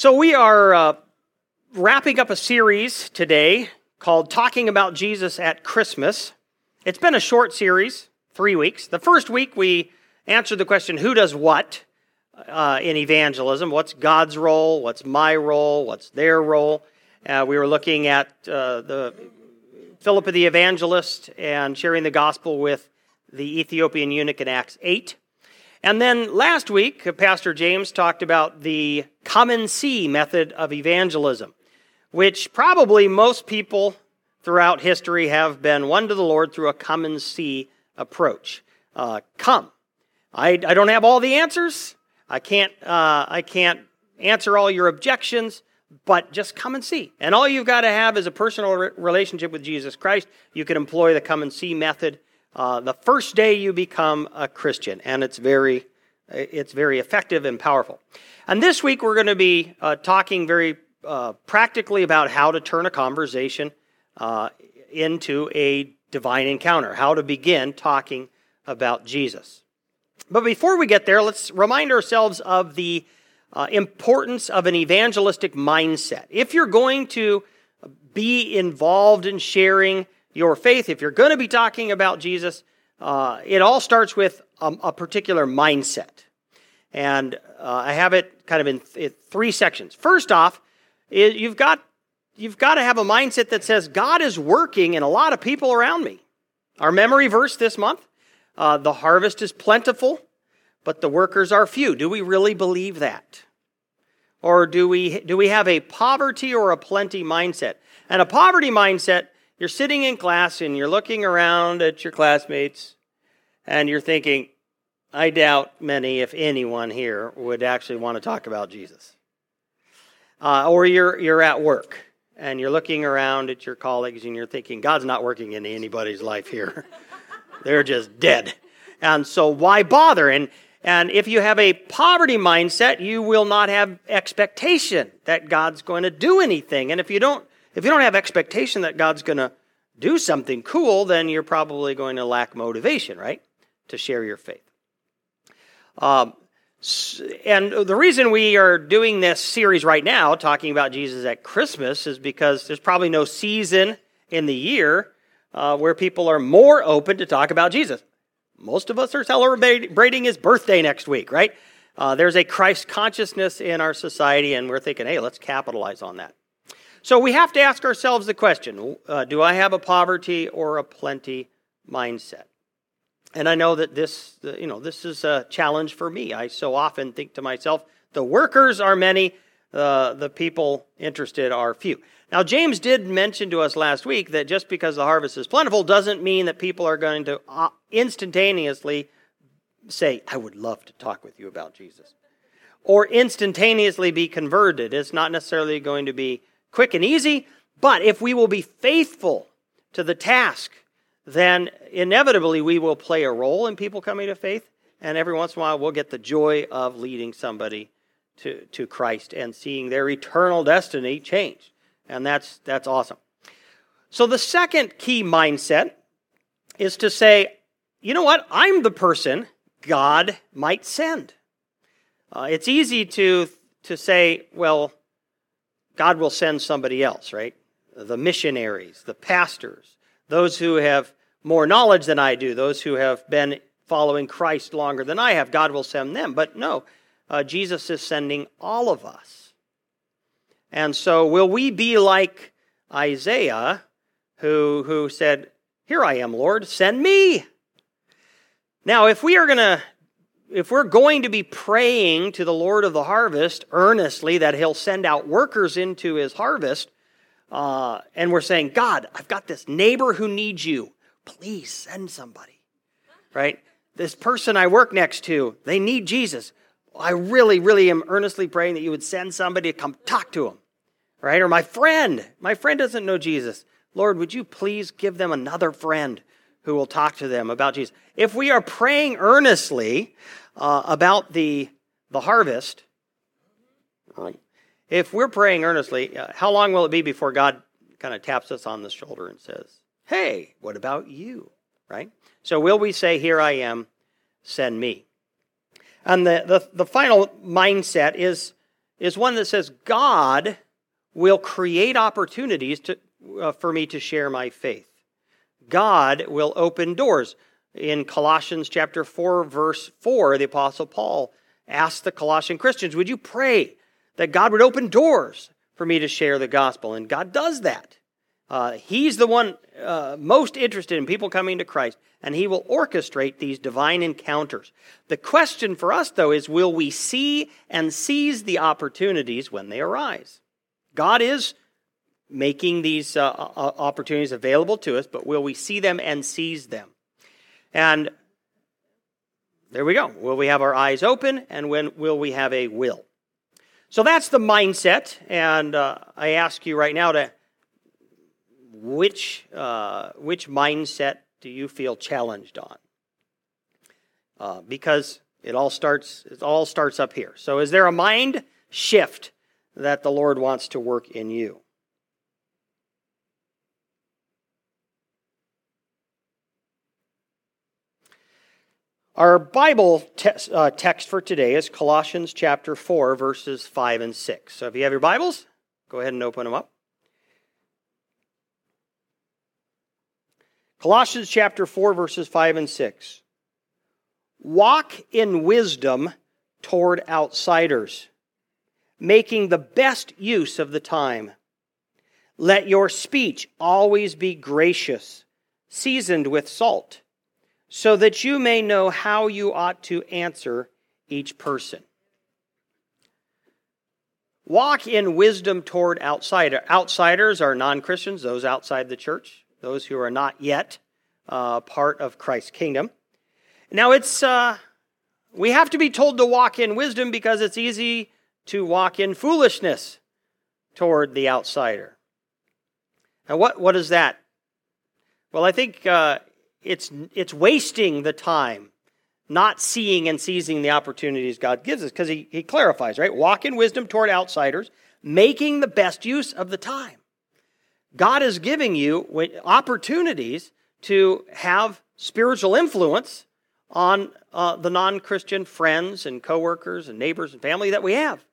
So, we are uh, wrapping up a series today called Talking About Jesus at Christmas. It's been a short series, three weeks. The first week, we answered the question who does what uh, in evangelism? What's God's role? What's my role? What's their role? Uh, we were looking at uh, the Philip the evangelist and sharing the gospel with the Ethiopian eunuch in Acts 8. And then last week, Pastor James talked about the come and see method of evangelism, which probably most people throughout history have been won to the Lord through a come and see approach. Uh, come. I, I don't have all the answers. I can't, uh, I can't answer all your objections, but just come and see. And all you've got to have is a personal re- relationship with Jesus Christ. You can employ the come and see method uh, the first day you become a Christian, and it's very, it's very effective and powerful. And this week we're going to be uh, talking very uh, practically about how to turn a conversation uh, into a divine encounter, how to begin talking about Jesus. But before we get there, let's remind ourselves of the uh, importance of an evangelistic mindset. If you're going to be involved in sharing your faith, if you're going to be talking about Jesus, uh, it all starts with a, a particular mindset. And uh, I have it kind of in, th- in three sections. First off, it, you've got you've got to have a mindset that says God is working in a lot of people around me. Our memory verse this month: uh, "The harvest is plentiful, but the workers are few." Do we really believe that, or do we do we have a poverty or a plenty mindset? And a poverty mindset you're sitting in class and you're looking around at your classmates and you're thinking, I doubt many, if anyone here, would actually want to talk about Jesus. Uh, or you're, you're at work and you're looking around at your colleagues and you're thinking, God's not working in anybody's life here. They're just dead. And so why bother? And, and if you have a poverty mindset, you will not have expectation that God's going to do anything. And if you don't if you don't have expectation that God's going to do something cool, then you're probably going to lack motivation, right? To share your faith. Um, and the reason we are doing this series right now, talking about Jesus at Christmas, is because there's probably no season in the year uh, where people are more open to talk about Jesus. Most of us are celebrating his birthday next week, right? Uh, there's a Christ consciousness in our society, and we're thinking, hey, let's capitalize on that. So we have to ask ourselves the question uh, do I have a poverty or a plenty mindset? And I know that this, you know, this is a challenge for me. I so often think to myself, the workers are many, uh, the people interested are few. Now, James did mention to us last week that just because the harvest is plentiful doesn't mean that people are going to uh, instantaneously say, I would love to talk with you about Jesus. Or instantaneously be converted. It's not necessarily going to be quick and easy. But if we will be faithful to the task, then inevitably we will play a role in people coming to faith. And every once in a while, we'll get the joy of leading somebody to, to Christ and seeing their eternal destiny change. And that's, that's awesome. So, the second key mindset is to say, you know what? I'm the person God might send. Uh, it's easy to, to say, well, God will send somebody else, right? The missionaries, the pastors, those who have more knowledge than I do, those who have been following Christ longer than I have, God will send them. But no, uh, Jesus is sending all of us. And so, will we be like Isaiah, who, who said, Here I am, Lord, send me? Now, if we are going to if we're going to be praying to the Lord of the harvest earnestly that he'll send out workers into his harvest, uh, and we're saying, God, I've got this neighbor who needs you. Please send somebody, right? This person I work next to, they need Jesus. I really, really am earnestly praying that you would send somebody to come talk to them, right? Or my friend, my friend doesn't know Jesus. Lord, would you please give them another friend who will talk to them about Jesus? If we are praying earnestly, uh, about the, the harvest, if we're praying earnestly, uh, how long will it be before God kind of taps us on the shoulder and says, Hey, what about you? Right? So will we say, Here I am, send me? And the, the, the final mindset is, is one that says God will create opportunities to, uh, for me to share my faith. God will open doors. In Colossians chapter 4 verse 4, the apostle Paul asked the Colossian Christians, "Would you pray that God would open doors for me to share the gospel?" And God does that. Uh, he's the one uh, most interested in people coming to Christ, and he will orchestrate these divine encounters. The question for us, though, is will we see and seize the opportunities when they arise? God is making these uh, opportunities available to us, but will we see them and seize them? And there we go. Will we have our eyes open, and when will we have a will? So that's the mindset, and uh, I ask you right now to which, uh, which mindset do you feel challenged on? Uh, because it all starts it all starts up here. So is there a mind shift that the Lord wants to work in you? Our Bible te- uh, text for today is Colossians chapter 4, verses 5 and 6. So if you have your Bibles, go ahead and open them up. Colossians chapter 4, verses 5 and 6. Walk in wisdom toward outsiders, making the best use of the time. Let your speech always be gracious, seasoned with salt, so that you may know how you ought to answer each person. Walk in wisdom toward outsider. Outsiders are non Christians, those outside the church those who are not yet uh, part of Christ's kingdom. Now, it's uh, we have to be told to walk in wisdom because it's easy to walk in foolishness toward the outsider. Now, what what is that? Well, I think uh, it's it's wasting the time, not seeing and seizing the opportunities God gives us, because he, he clarifies, right? Walk in wisdom toward outsiders, making the best use of the time. God is giving you opportunities to have spiritual influence on uh, the non Christian friends and coworkers and neighbors and family that we have.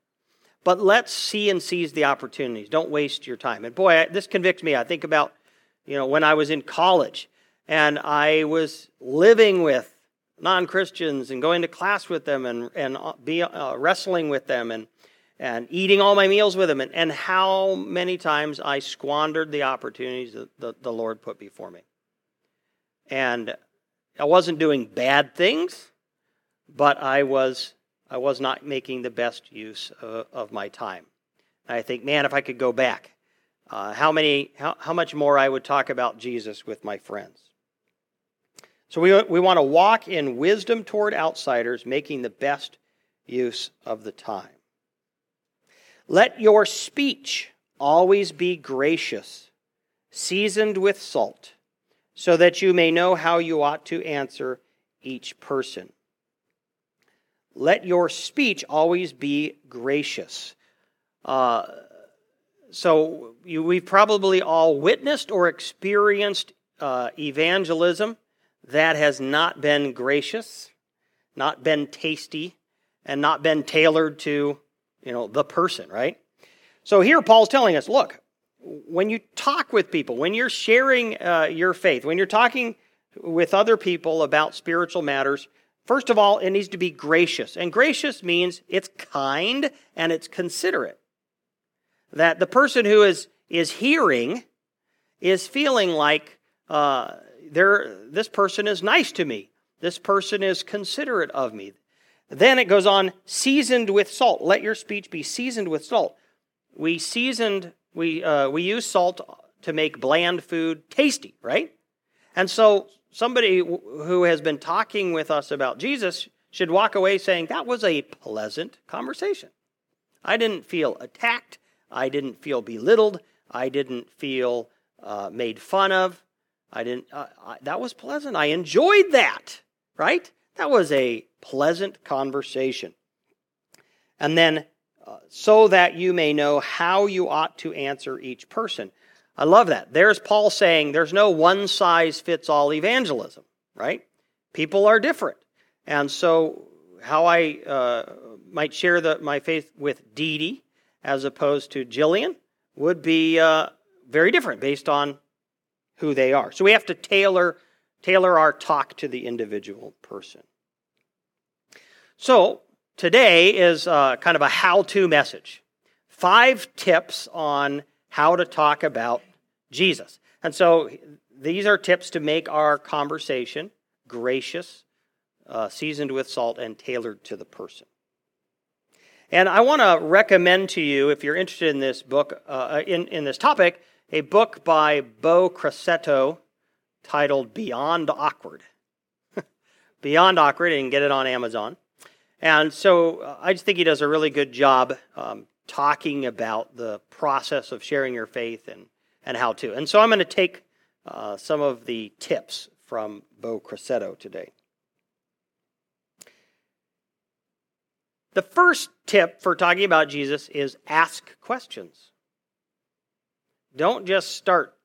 But let's see and seize the opportunities. Don't waste your time. And boy, I, this convicts me. I think about, you know, when I was in college and I was living with non Christians and going to class with them and, and uh, be, uh, wrestling with them and and eating all my meals with them, and, and how many times I squandered the opportunities that the, the Lord put before me. And I wasn't doing bad things, but I was, I was not making the best use of, of my time. And I think, man, if I could go back, uh, how, many, how, how much more I would talk about Jesus with my friends. So we, we want to walk in wisdom toward outsiders, making the best use of the time. Let your speech always be gracious, seasoned with salt, so that you may know how you ought to answer each person. Let your speech always be gracious. Uh, so you, we've probably all witnessed or experienced uh, evangelism that has not been gracious, not been tasty, and not been tailored to you know, the person, right? So here Paul's telling us look, when you talk with people, when you're sharing uh, your faith, when you're talking with other people about spiritual matters, first of all, it needs to be gracious. And gracious means it's kind and it's considerate. That the person who is, is hearing is feeling like uh, this person is nice to me. This person is considerate of me. Then it goes on, seasoned with salt. Let your speech be seasoned with salt. We seasoned, we, uh, we use salt to make bland food tasty, right? And so somebody who has been talking with us about Jesus should walk away saying, that was a pleasant conversation. I didn't feel attacked. I didn't feel belittled. I didn't feel uh, made fun of. I didn't, uh, I, that was pleasant. I enjoyed that, right? That was a pleasant conversation. And then, uh, so that you may know how you ought to answer each person. I love that. There's Paul saying there's no one size fits all evangelism, right? People are different. And so how I uh, might share the, my faith with Dee Dee as opposed to Jillian would be uh, very different based on who they are. So we have to tailor tailor our talk to the individual person. So today is uh, kind of a how-to message. Five tips on how to talk about Jesus. And so these are tips to make our conversation gracious, uh, seasoned with salt, and tailored to the person. And I want to recommend to you, if you're interested in this book, uh, in, in this topic, a book by Beau Crosetto titled Beyond Awkward. Beyond Awkward, and get it on Amazon. And so uh, I just think he does a really good job um, talking about the process of sharing your faith and, and how to. And so I'm going to take uh, some of the tips from Beau Crosetto today. The first tip for talking about Jesus is ask questions. Don't just start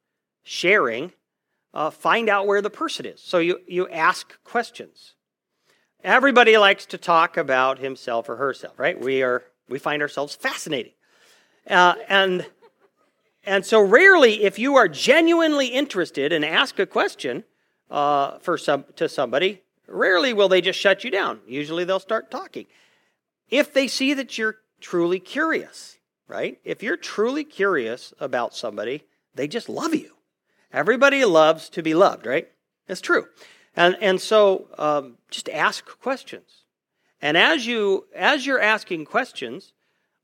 sharing, uh, find out where the person is. So you, you ask questions. Everybody likes to talk about himself or herself, right? We, are, we find ourselves fascinating. Uh, and, and so, rarely, if you are genuinely interested and ask a question uh, for some, to somebody, rarely will they just shut you down. Usually, they'll start talking if they see that you're truly curious, right? If you're truly curious about somebody, they just love you. Everybody loves to be loved, right? It's true. And, and so um, just ask questions. And as, you, as you're asking questions,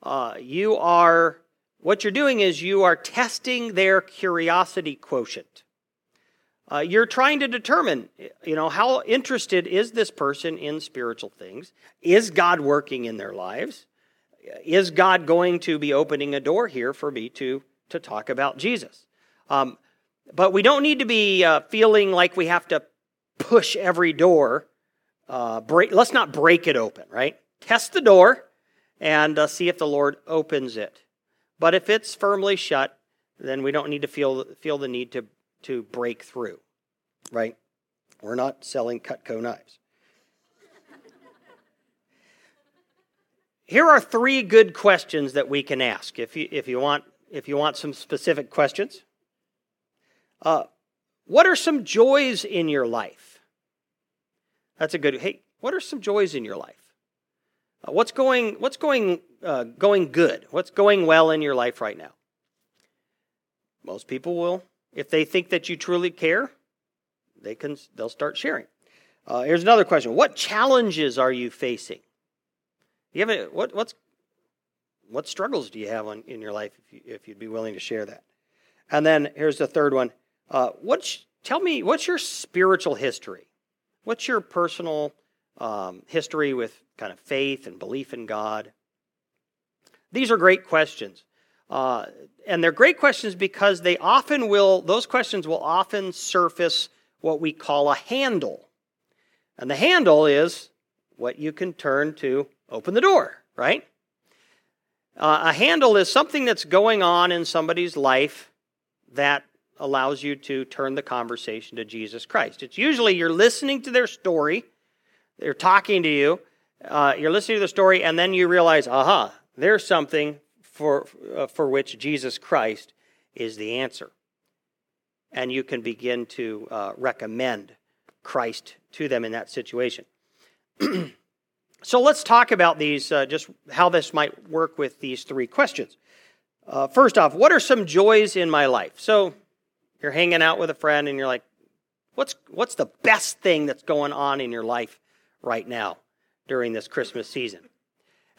uh, you are, what you're doing is you are testing their curiosity quotient. Uh, you're trying to determine, you know, how interested is this person in spiritual things? Is God working in their lives? Is God going to be opening a door here for me to, to talk about Jesus? Um, but we don't need to be uh, feeling like we have to push every door. Uh, break, let's not break it open, right? Test the door and uh, see if the Lord opens it. But if it's firmly shut, then we don't need to feel, feel the need to to break through, right? We're not selling Cutco knives. Here are three good questions that we can ask if you, if you, want, if you want some specific questions. Uh, what are some joys in your life? That's a good. Hey, what are some joys in your life? Uh, what's going What's going uh, going good? What's going well in your life right now? Most people will if they think that you truly care, they can they'll start sharing. Uh, here's another question: What challenges are you facing? You have a, what what's what struggles do you have on, in your life if, you, if you'd be willing to share that? And then here's the third one: uh, What's tell me what's your spiritual history? What's your personal um, history with kind of faith and belief in God? These are great questions. Uh, and they're great questions because they often will, those questions will often surface what we call a handle. And the handle is what you can turn to open the door, right? Uh, a handle is something that's going on in somebody's life that allows you to turn the conversation to Jesus Christ. It's usually you're listening to their story, they're talking to you, uh, you're listening to the story, and then you realize, aha, there's something for, uh, for which Jesus Christ is the answer. And you can begin to uh, recommend Christ to them in that situation. so let's talk about these, uh, just how this might work with these three questions. Uh, first off, what are some joys in my life? So you're hanging out with a friend and you're like, what's, what's the best thing that's going on in your life right now during this Christmas season?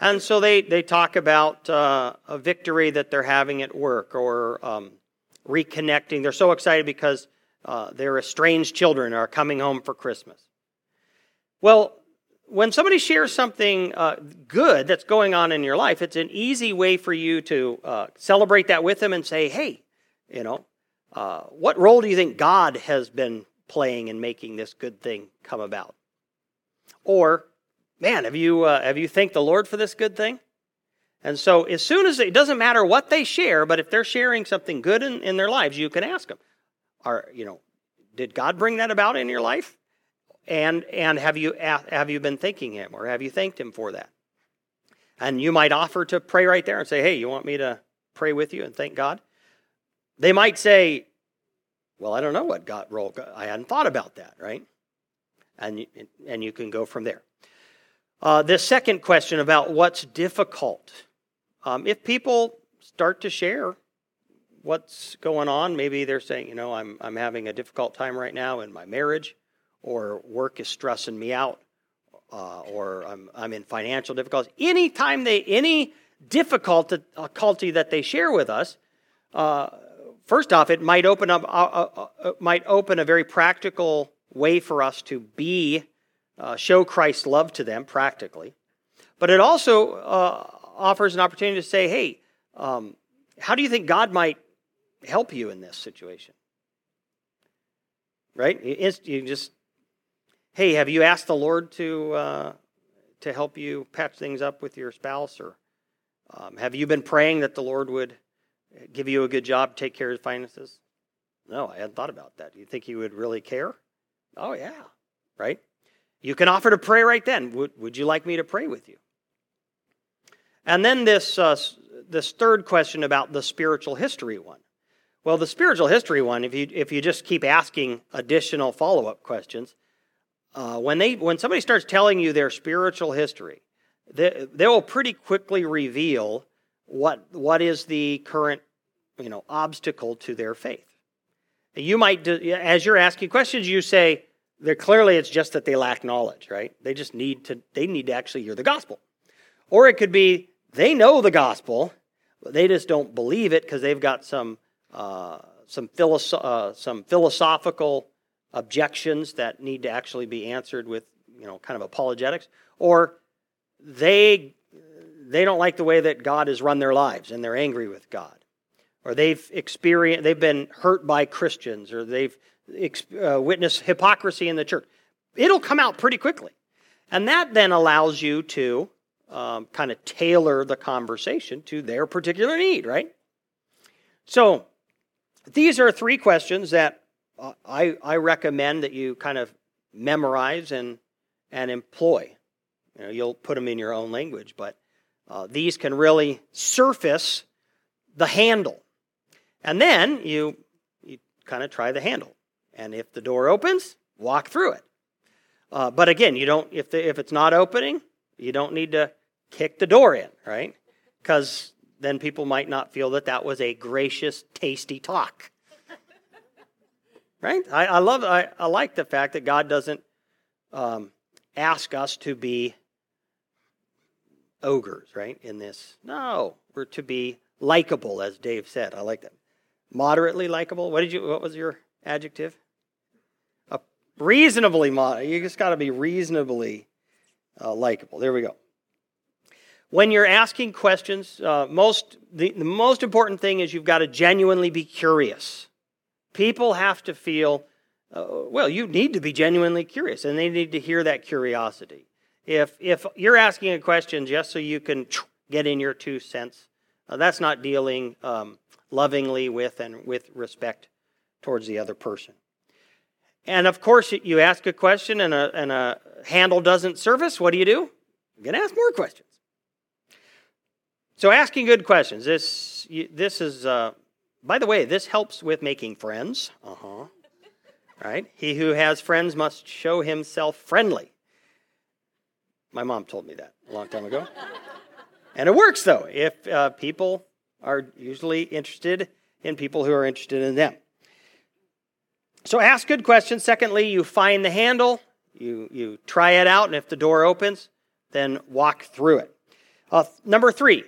And so they, they talk about uh, a victory that they're having at work or um, reconnecting. They're so excited because uh, their estranged children are coming home for Christmas. Well, when somebody shares something uh, good that's going on in your life, it's an easy way for you to uh, celebrate that with them and say, hey, you know, uh, what role do you think God has been playing in making this good thing come about? Or man, have you, uh, have you thanked the Lord for this good thing? And so, as soon as it doesn't matter what they share, but if they're sharing something good in, in their lives, you can ask them, are, you know, did God bring that about in your life? And and have you have you been thanking him or have you thanked him for that? And you might offer to pray right there and say, "Hey, you want me to pray with you and thank God?" They might say, "Well, I don't know what God role. I hadn't thought about that, right?" And and you can go from there. Uh, the second question about what's difficult. Um, if people start to share what's going on, maybe they're saying, you know, I'm, I'm having a difficult time right now in my marriage, or work is stressing me out, uh, or I'm, I'm in financial difficulties. Anytime they, any difficulty that they share with us, uh, first off, it might open up, uh, uh, uh, might open a very practical way for us to be uh, show Christ's love to them practically. But it also uh, offers an opportunity to say, hey, um, how do you think God might help you in this situation? Right? You just, hey, have you asked the Lord to, uh, to help you patch things up with your spouse? Or um, have you been praying that the Lord would give you a good job, take care of finances? No, I hadn't thought about that. Do you think He would really care? Oh, yeah, right? You can offer to pray right then. Would, would you like me to pray with you? And then this, uh, this third question about the spiritual history one. Well, the spiritual history one, if you, if you just keep asking additional follow up questions, uh, when, they, when somebody starts telling you their spiritual history, they, they will pretty quickly reveal what, what is the current you know, obstacle to their faith. You might, as you're asking questions, you say, clearly it's just that they lack knowledge, right? They just need to they need to actually hear the gospel. Or it could be they know the gospel, but they just don't believe it because they've got some uh, some, philosoph- uh, some philosophical objections that need to actually be answered with you know kind of apologetics. Or they they don't like the way that God has run their lives and they're angry with God. Or they've experienced they've been hurt by Christians or they've uh, witness hypocrisy in the church. It'll come out pretty quickly. And that then allows you to um, kind of tailor the conversation to their particular need, right? So these are three questions that I, I recommend that you kind of memorize and, and employ. You know, you'll put them in your own language, but uh, these can really surface the handle. And then you, you kind of try the handle. And if the door opens, walk through it. Uh, but again, you don't if the, if it's not opening, you don't need to kick the door in, right? Because then people might not feel that that was a gracious, tasty talk. Right? I, I love I, I like the fact that God doesn't um, ask us to be ogres, right? In this, no, we're to be likable, as Dave said. I like that. Moderately likable. What did you? What was your adjective? A reasonably mod. You just got to be reasonably uh, likable. There we go. When you're asking questions, uh, most the, the most important thing is you've got to genuinely be curious. People have to feel, uh, well, you need to be genuinely curious, and they need to hear that curiosity. If if you're asking a question just so you can get in your two cents, uh, that's not dealing um, lovingly with and with respect towards the other person. And of course, you ask a question and a, and a handle doesn't surface. What do you do? You're going to ask more questions. So, asking good questions. This, this is, uh, by the way, this helps with making friends. Uh huh. Right? He who has friends must show himself friendly. My mom told me that a long time ago. and it works, though, if uh, people are usually interested in people who are interested in them. So ask good questions. Secondly, you find the handle, you, you try it out, and if the door opens, then walk through it. Uh, number three,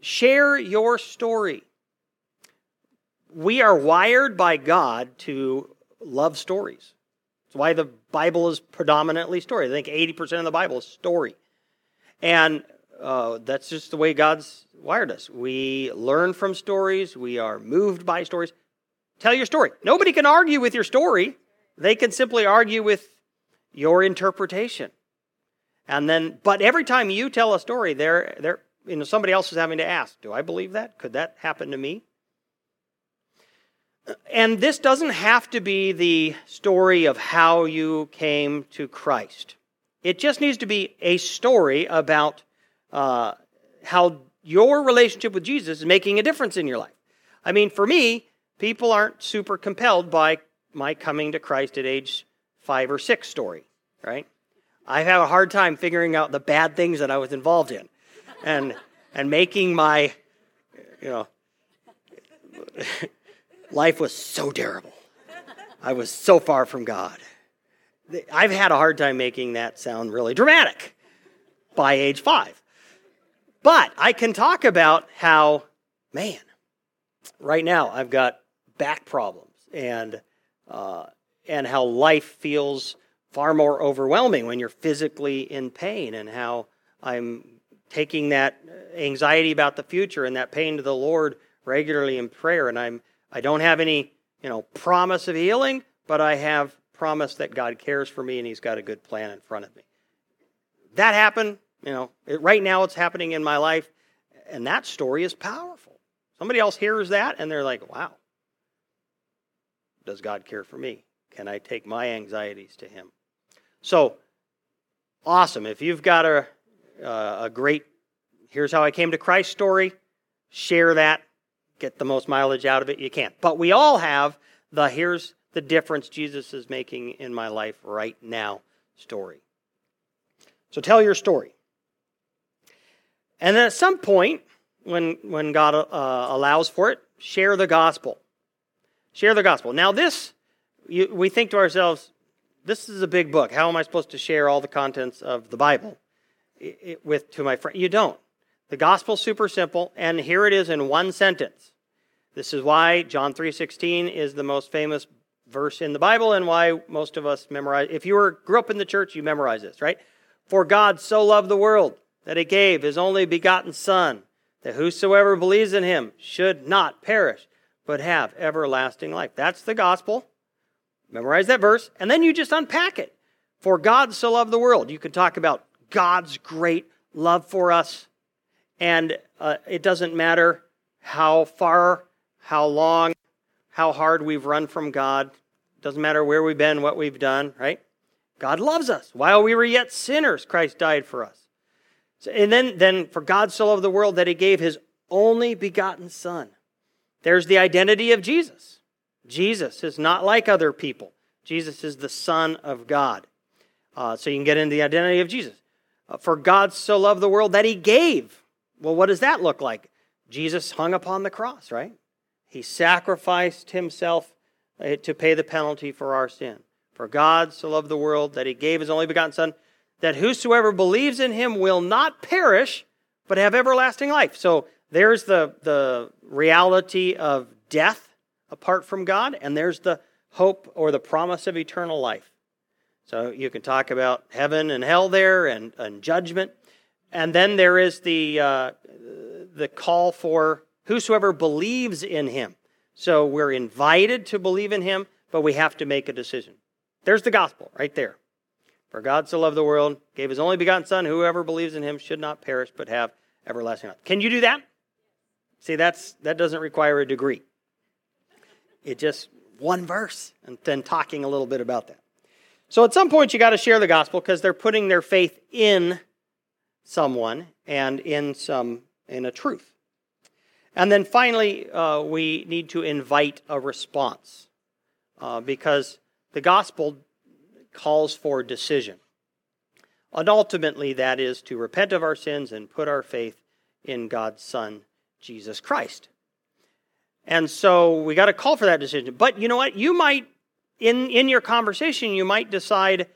share your story. We are wired by God to love stories. That's why the Bible is predominantly story. I think 80% of the Bible is story. And uh, that's just the way God's wired us. We learn from stories, we are moved by stories. Tell your story. Nobody can argue with your story. They can simply argue with your interpretation. And then, but every time you tell a story, there, there, you know, somebody else is having to ask, do I believe that? Could that happen to me? And this doesn't have to be the story of how you came to Christ. It just needs to be a story about uh, how your relationship with Jesus is making a difference in your life. I mean, for me, people aren't super compelled by my coming to Christ at age five or six story, right? I have a hard time figuring out the bad things that I was involved in and, and making my, you know, life was so terrible. I was so far from God. I've had a hard time making that sound really dramatic by age five. But I can talk about how, man, right now I've got back problems and uh, and how life feels far more overwhelming when you're physically in pain, and how I'm taking that anxiety about the future and that pain to the Lord regularly in prayer, and I'm I don't have any you know promise of healing, but I have promise that God cares for me and He's got a good plan in front of me. That happened, you know. It, right now, it's happening in my life, and that story is powerful. Somebody else hears that and they're like, "Wow, does God care for me? Can I take my anxieties to Him?" So, awesome. If you've got a, uh, a great, here's how I came to Christ story, share that, get the most mileage out of it you can. But we all have the here's the difference Jesus is making in my life right now story. So tell your story. And then at some point, when, when God uh, allows for it, share the gospel. Share the gospel. Now, this, you, we think to ourselves, this is a big book. How am I supposed to share all the contents of the Bible with to my friend? You don't. The gospel's super simple, and here it is in one sentence. This is why John 3:16 is the most famous verse in the Bible and why most of us memorize. If you were grew up in the church, you memorize this, right? For God so loved the world that he gave his only begotten son that whosoever believes in him should not perish but have everlasting life. That's the gospel. Memorize that verse, and then you just unpack it. For God so loved the world. You can talk about God's great love for us, and uh, it doesn't matter how far, how long, how hard we've run from God. Doesn't matter where we've been, what we've done, right? God loves us. While we were yet sinners, Christ died for us. So, and then, then, for God so loved the world that he gave his only begotten Son. There's the identity of Jesus. Jesus is not like other people. Jesus is the Son of God. Uh, so you can get into the identity of Jesus. Uh, for God so loved the world that he gave. Well, what does that look like? Jesus hung upon the cross, right? He sacrificed himself uh, to pay the penalty for our sin. For God so loved the world that he gave his only begotten Son, that whosoever believes in him will not perish, but have everlasting life. So there's the, the reality of death apart from God, and there's the hope or the promise of eternal life. So you can talk about heaven and hell there and, and judgment. And then there is the, uh, the call for whosoever believes in him. So we're invited to believe in him, but we have to make a decision. There's the gospel right there. For God so loved the world, gave his only begotten Son, whoever believes in him should not perish, but have everlasting life. Can you do that? See, that's, that doesn't require a degree. It just one verse and then talking a little bit about that. So at some point you got to share the gospel because they're putting their faith in someone and in some in a truth. And then finally, uh, we need to invite a response uh, because the gospel calls for decision. And ultimately, that is to repent of our sins and put our faith in God's Son, Jesus Christ. And so we got to call for that decision. But you know what? You might, in, in your conversation, you might decide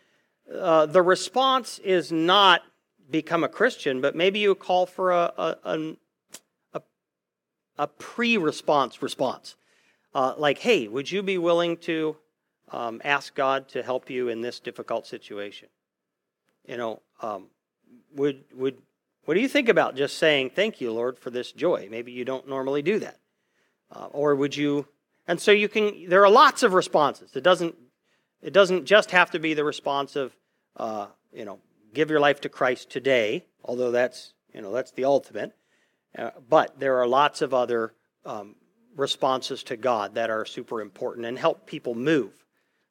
uh, the response is not become a Christian, but maybe you call for a, a, a, a pre response response. Uh, like, hey, would you be willing to um, ask God to help you in this difficult situation? You know, um, would, would, what do you think about just saying, thank you, Lord, for this joy? Maybe you don't normally do that. Uh, or would you? And so you can. There are lots of responses. It doesn't. It doesn't just have to be the response of, uh, you know, give your life to Christ today. Although that's you know that's the ultimate. Uh, but there are lots of other um, responses to God that are super important and help people move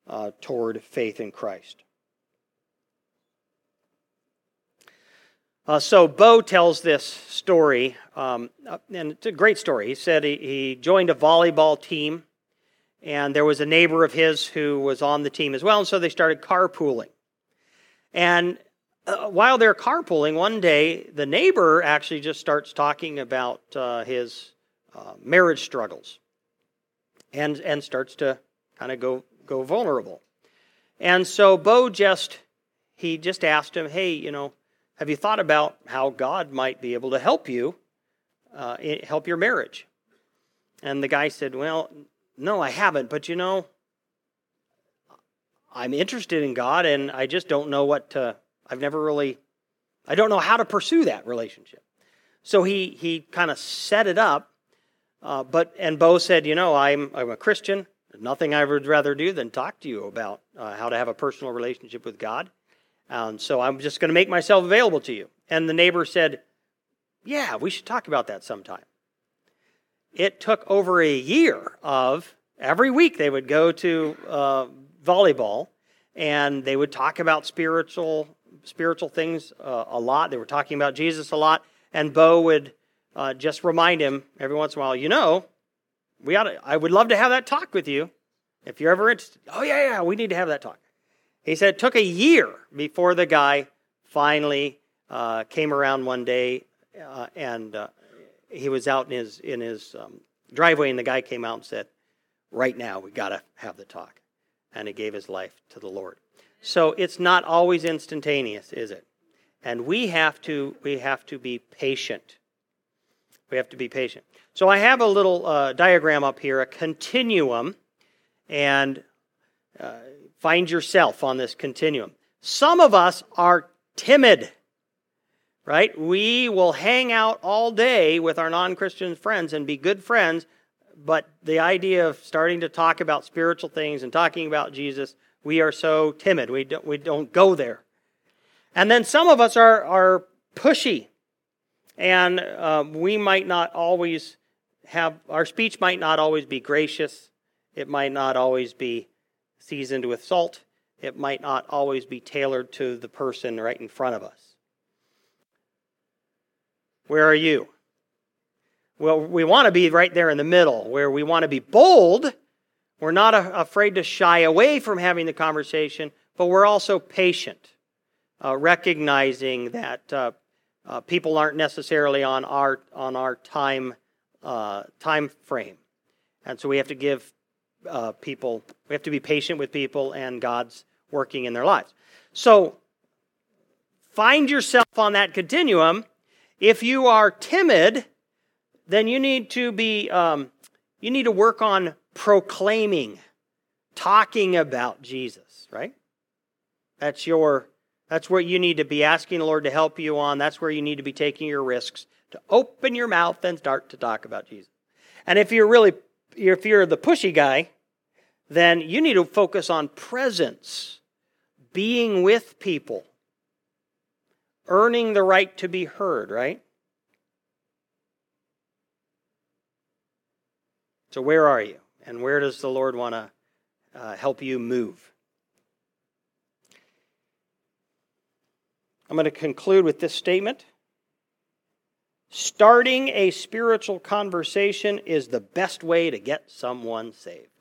uh, toward faith in Christ. Uh, so Beau tells this story, um, uh, and it's a great story. He said he, he, joined a volleyball team, and there was a neighbor of his who was on the team as well, and so they started carpooling. And uh, while they're carpooling, one day the neighbor actually just starts talking about uh, his uh, marriage struggles, and and starts to kind of go go vulnerable. And so Beau just he just asked him, "Hey, you know." Have you thought about how God might be able to help you, uh, help your marriage? And the guy said, Well, no, I haven't, but you know, I'm interested in God and I just don't know what to, I've never really, I don't know how to pursue that relationship. So he, he kind of set it up, uh, but, and Beau said, You know, I'm, I'm a Christian. Nothing I would rather do than talk to you about uh, how to have a personal relationship with God. Um, so I'm just going to make myself available to you. And the neighbor said, Yeah, we should talk about that sometime. It took over a year of every week they would go to uh, volleyball and they would talk about spiritual spiritual things uh, a lot. They were talking about Jesus a lot, and Beau would uh, just remind him every once in a while, you know, we ought to, I would love to have that talk with you if you're ever interested. Oh yeah, yeah, we need to have that talk. He said it took a year before the guy finally uh, came around one day uh, and uh, he was out in his, in his um, driveway and the guy came out and said, Right now, we got to have the talk. And he gave his life to the Lord. So it's not always instantaneous, is it? And we have to, we have to be patient. We have to be patient. So I have a little uh, diagram up here, a continuum, and uh, find yourself on this continuum. Some of us are timid, right? We will hang out all day with our non Christian friends and be good friends, but the idea of starting to talk about spiritual things and talking about Jesus, we are so timid. We don't, we don't go there. And then some of us are, are pushy, and um, we might not always have, our speech might not always be gracious, it might not always be seasoned with salt. It might not always be tailored to the person right in front of us. Where are you? Well, we want to be right there in the middle, where we want to be bold. We're not afraid to shy away from having the conversation, but we're also patient, uh, recognizing that uh, uh, people aren't necessarily on our on our time uh, time frame, and so we have to give uh, people, we have to be patient with people and God's working in their lives. So find yourself on that continuum. If you are timid, then you need to be, um, you need to work on proclaiming, talking about Jesus, right? That's your, that's where you need to be asking the Lord to help you on. That's where you need to be taking your risks to open your mouth and start to talk about Jesus. And if you're really if you're the pushy guy, then you need to focus on presence, being with people, earning the right to be heard, right? So, where are you? And where does the Lord want to uh, help you move? I'm going to conclude with this statement. Starting a spiritual conversation is the best way to get someone saved.